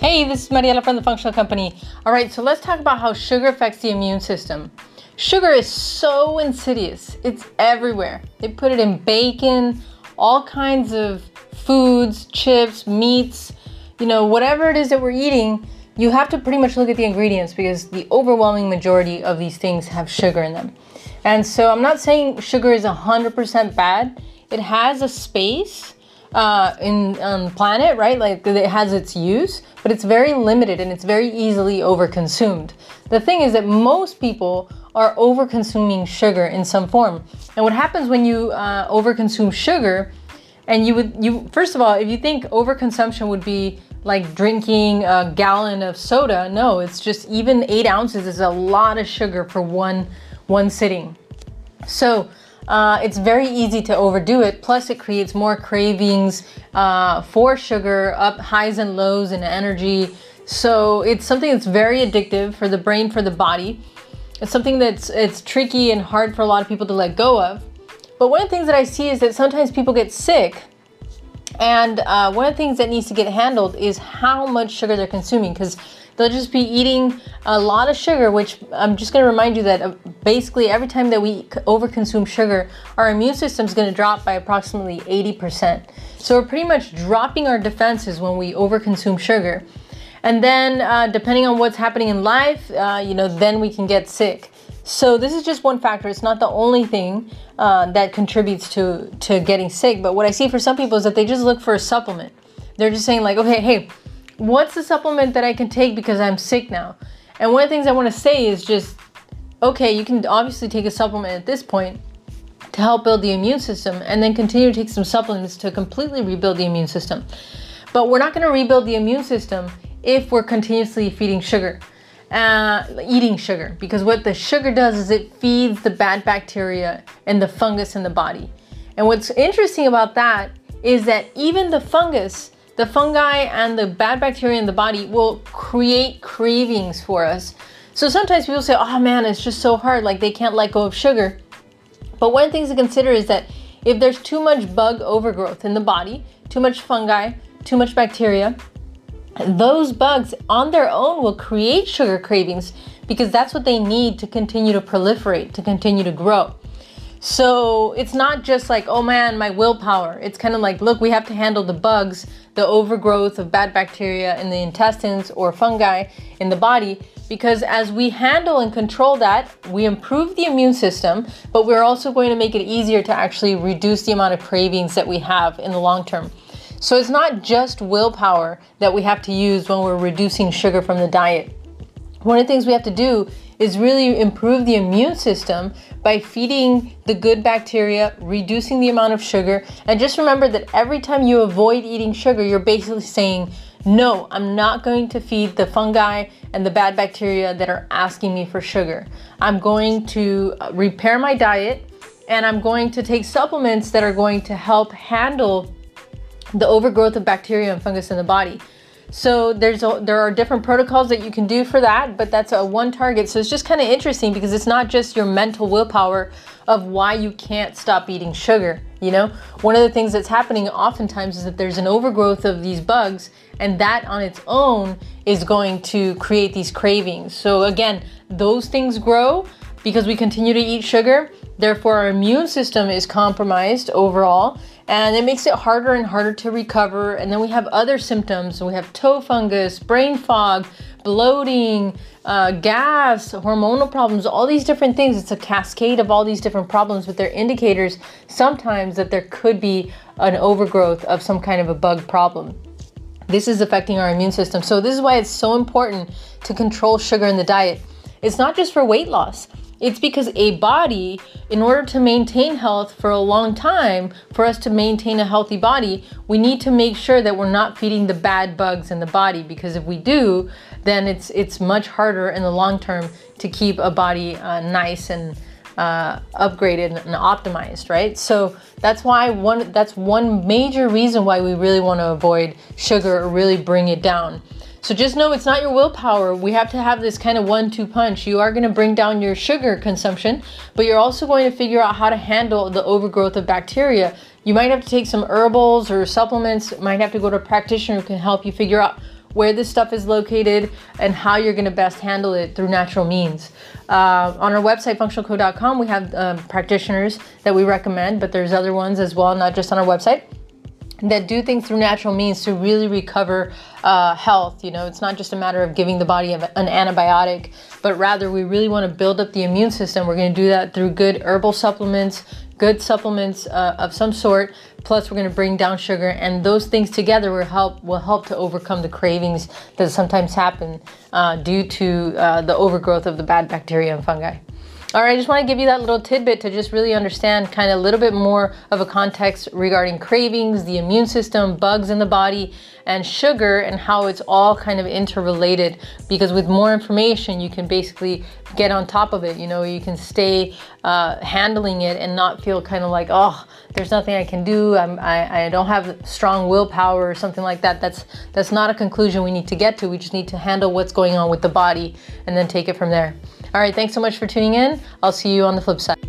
Hey, this is Mariela from the Functional Company. All right, so let's talk about how sugar affects the immune system. Sugar is so insidious, it's everywhere. They put it in bacon, all kinds of foods, chips, meats, you know, whatever it is that we're eating, you have to pretty much look at the ingredients because the overwhelming majority of these things have sugar in them. And so I'm not saying sugar is 100% bad. It has a space uh, in on planet, right? Like it has its use, but it's very limited and it's very easily overconsumed. The thing is that most people are overconsuming sugar in some form. And what happens when you uh, overconsume sugar, and you would you first of all, if you think overconsumption would be like drinking a gallon of soda, no, it's just even eight ounces is a lot of sugar for one one sitting. So uh, it's very easy to overdo it. Plus, it creates more cravings uh, for sugar, up highs and lows in energy. So it's something that's very addictive for the brain, for the body. It's something that's it's tricky and hard for a lot of people to let go of. But one of the things that I see is that sometimes people get sick, and uh, one of the things that needs to get handled is how much sugar they're consuming because they'll just be eating a lot of sugar, which I'm just going to remind you that uh, basically every time that we overconsume sugar, our immune system is going to drop by approximately 80%. So we're pretty much dropping our defenses when we overconsume sugar. And then, uh, depending on what's happening in life, uh, you know, then we can get sick. So this is just one factor. It's not the only thing uh, that contributes to to getting sick. But what I see for some people is that they just look for a supplement. They're just saying like, okay, hey, what's the supplement that I can take because I'm sick now? And one of the things I want to say is just, okay, you can obviously take a supplement at this point to help build the immune system and then continue to take some supplements to completely rebuild the immune system. But we're not going to rebuild the immune system if we're continuously feeding sugar, uh, eating sugar, because what the sugar does is it feeds the bad bacteria and the fungus in the body. And what's interesting about that is that even the fungus the fungi and the bad bacteria in the body will create cravings for us. So sometimes people say, oh man, it's just so hard, like they can't let go of sugar. But one thing to consider is that if there's too much bug overgrowth in the body, too much fungi, too much bacteria, those bugs on their own will create sugar cravings because that's what they need to continue to proliferate, to continue to grow. So it's not just like, oh man, my willpower. It's kind of like, look, we have to handle the bugs, the overgrowth of bad bacteria in the intestines or fungi in the body. Because as we handle and control that, we improve the immune system, but we're also going to make it easier to actually reduce the amount of cravings that we have in the long term. So it's not just willpower that we have to use when we're reducing sugar from the diet. One of the things we have to do is really improve the immune system by feeding the good bacteria, reducing the amount of sugar. And just remember that every time you avoid eating sugar, you're basically saying, no, I'm not going to feed the fungi and the bad bacteria that are asking me for sugar. I'm going to uh, repair my diet and I'm going to take supplements that are going to help handle the overgrowth of bacteria and fungus in the body. So there's a, there are different protocols that you can do for that, but that's a one target. So it's just kind of interesting because it's not just your mental willpower of why you can't stop eating sugar. You know, one of the things that's happening oftentimes is that there's an overgrowth of these bugs, and that on its own is going to create these cravings. So again, those things grow because we continue to eat sugar. Therefore, our immune system is compromised overall and it makes it harder and harder to recover. And then we have other symptoms. We have toe fungus, brain fog, bloating, uh, gas, hormonal problems, all these different things. It's a cascade of all these different problems, but they're indicators sometimes that there could be an overgrowth of some kind of a bug problem. This is affecting our immune system. So, this is why it's so important to control sugar in the diet. It's not just for weight loss. It's because a body, in order to maintain health for a long time, for us to maintain a healthy body, we need to make sure that we're not feeding the bad bugs in the body. Because if we do, then it's it's much harder in the long term to keep a body uh, nice and uh, upgraded and optimized, right? So that's why one that's one major reason why we really want to avoid sugar or really bring it down. So just know it's not your willpower. We have to have this kind of one two punch. You are going to bring down your sugar consumption, but you're also going to figure out how to handle the overgrowth of bacteria. You might have to take some herbals or supplements, might have to go to a practitioner who can help you figure out where this stuff is located, and how you're going to best handle it through natural means. Uh, on our website, functionalco.com, we have um, practitioners that we recommend, but there's other ones as well, not just on our website that do things through natural means to really recover uh, health. You know, it's not just a matter of giving the body an antibiotic, but rather we really want to build up the immune system. We're going to do that through good herbal supplements, good supplements uh, of some sort. Plus, we're going to bring down sugar, and those things together will help will help to overcome the cravings that sometimes happen uh, due to uh, the overgrowth of the bad bacteria and fungi. All right, I just want to give you that little tidbit to just really understand kind of a little bit more of a context regarding cravings, the immune system, bugs in the body, and sugar, and how it's all kind of interrelated. Because with more information, you can basically get on top of it. You know, you can stay uh, handling it and not feel kind of like, oh, there's nothing I can do. I'm, I, I don't have strong willpower or something like that. That's that's not a conclusion we need to get to. We just need to handle what's going on with the body and then take it from there. All right, thanks so much for tuning in. I'll see you on the flip side.